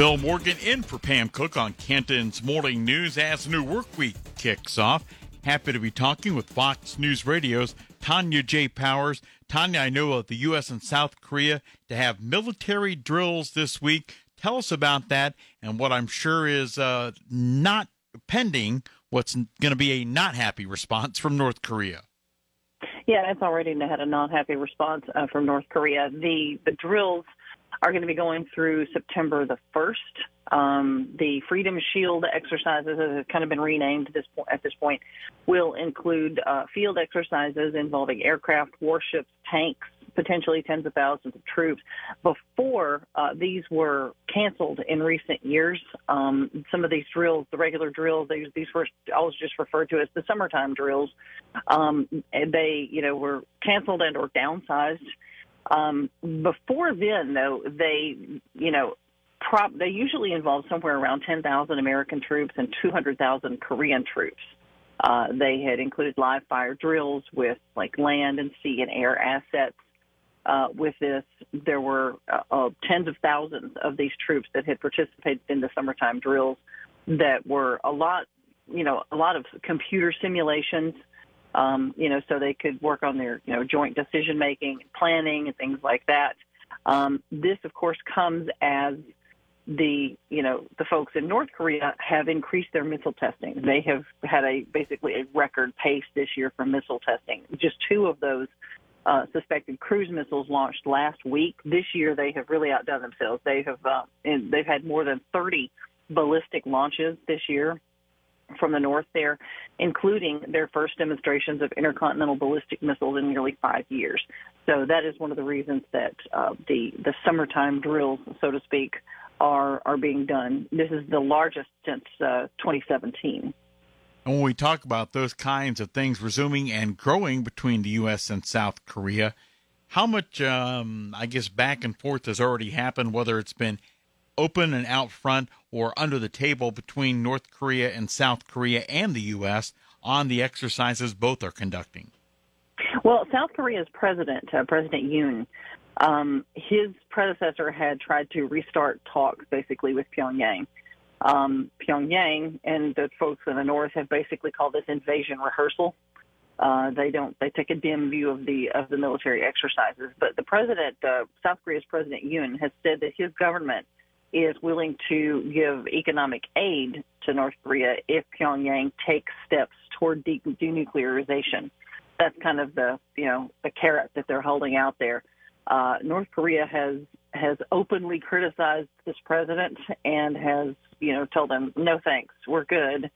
Bill Morgan in for Pam Cook on Canton's Morning News as new work week kicks off. Happy to be talking with Fox News Radio's Tonya J. Powers. Tonya, I know of the U.S. and South Korea to have military drills this week. Tell us about that and what I'm sure is uh, not pending, what's going to be a not happy response from North Korea. Yeah, it's already had a not happy response uh, from North Korea. The the drills are going to be going through September the 1st. Um, the Freedom Shield exercises, as have kind of been renamed at this, point, at this point, will include uh, field exercises involving aircraft, warships, tanks, potentially tens of thousands of troops. Before uh, these were canceled in recent years, um, some of these drills, the regular drills, these these were always just referred to as the summertime drills. Um, they, you know, were canceled and or downsized. Um, before then, though, they, you know, prop, they usually involve somewhere around 10,000 American troops and 200,000 Korean troops. Uh, they had included live fire drills with like land and sea and air assets. Uh, with this, there were uh, uh, tens of thousands of these troops that had participated in the summertime drills that were a lot, you know, a lot of computer simulations um, you know, so they could work on their, you know, joint decision making, and planning, and things like that. Um, this, of course, comes as the, you know, the folks in North Korea have increased their missile testing. They have had a basically a record pace this year for missile testing. Just two of those uh, suspected cruise missiles launched last week. This year, they have really outdone themselves. They have, uh, they've had more than 30 ballistic launches this year from the north there, including their first demonstrations of intercontinental ballistic missiles in nearly five years. So that is one of the reasons that uh, the the summertime drills, so to speak, are are being done. This is the largest since uh, 2017. And when we talk about those kinds of things resuming and growing between the U.S. and South Korea, how much, um, I guess, back and forth has already happened, whether it's been open and out front or under the table between North Korea and South Korea and the U.S. on the exercises both are conducting? Well, South Korea's president, uh, President Yoon, um, his predecessor had tried to restart talks basically with Pyongyang. Um, Pyongyang and the folks in the north have basically called this invasion rehearsal. Uh, they don't. They take a dim view of the of the military exercises. But the president, uh, South Korea's President Yoon, has said that his government is willing to give economic aid to North Korea if Pyongyang takes steps toward de- denuclearization. That's kind of the you know the carrot that they're holding out there. Uh, North Korea has has openly criticized this president and has you know told him no thanks, we're good,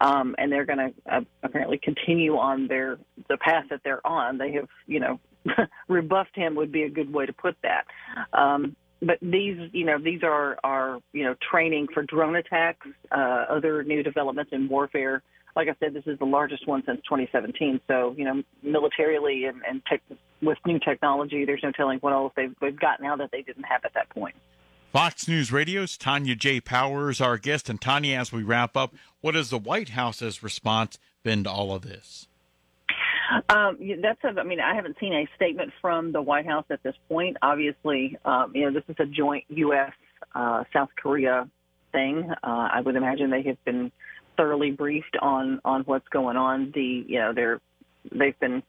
um, and they're going to uh, apparently continue on their the path that they're on. They have you know rebuffed him would be a good way to put that. Um, but these, you know, these are are you know training for drone attacks, uh, other new developments in warfare. Like I said, this is the largest one since 2017. So you know, militarily and, and tech, with new technology, there's no telling what else they've, they've got now that they didn't have at that point. Fox News Radio's Tonya J. Powers, our guest. And Tonya, as we wrap up, what has the White House's response been to all of this? Um, that's a, I mean, I haven't seen a statement from the White House at this point. Obviously, um, you know, this is a joint U.S. Uh, South Korea thing. Uh, I would imagine they have been thoroughly briefed on on what's going on. The you know they're they've been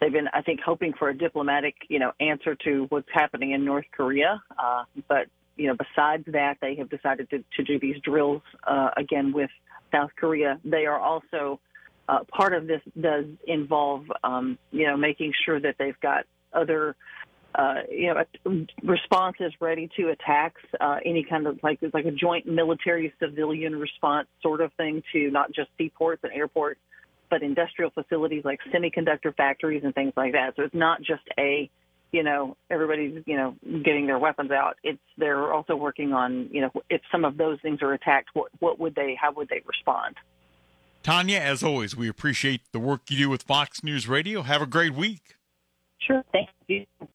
they've been I think hoping for a diplomatic you know answer to what's happening in North Korea. Uh, but you know besides that, they have decided to, to do these drills uh, again with South Korea. They are also uh, part of this does involve, um, you know, making sure that they've got other, uh, you know, responses ready to attacks, uh, any kind of like like a joint military civilian response sort of thing to not just seaports and airports, but industrial facilities like semiconductor factories and things like that. So it's not just a you know, everybody's, you know, getting their weapons out. It's they're also working on, you know, if some of those things are attacked, what what would they, how would they respond? Tonya, as always, we appreciate the work you do with Fox News Radio. Have a great week. Sure. Thank you.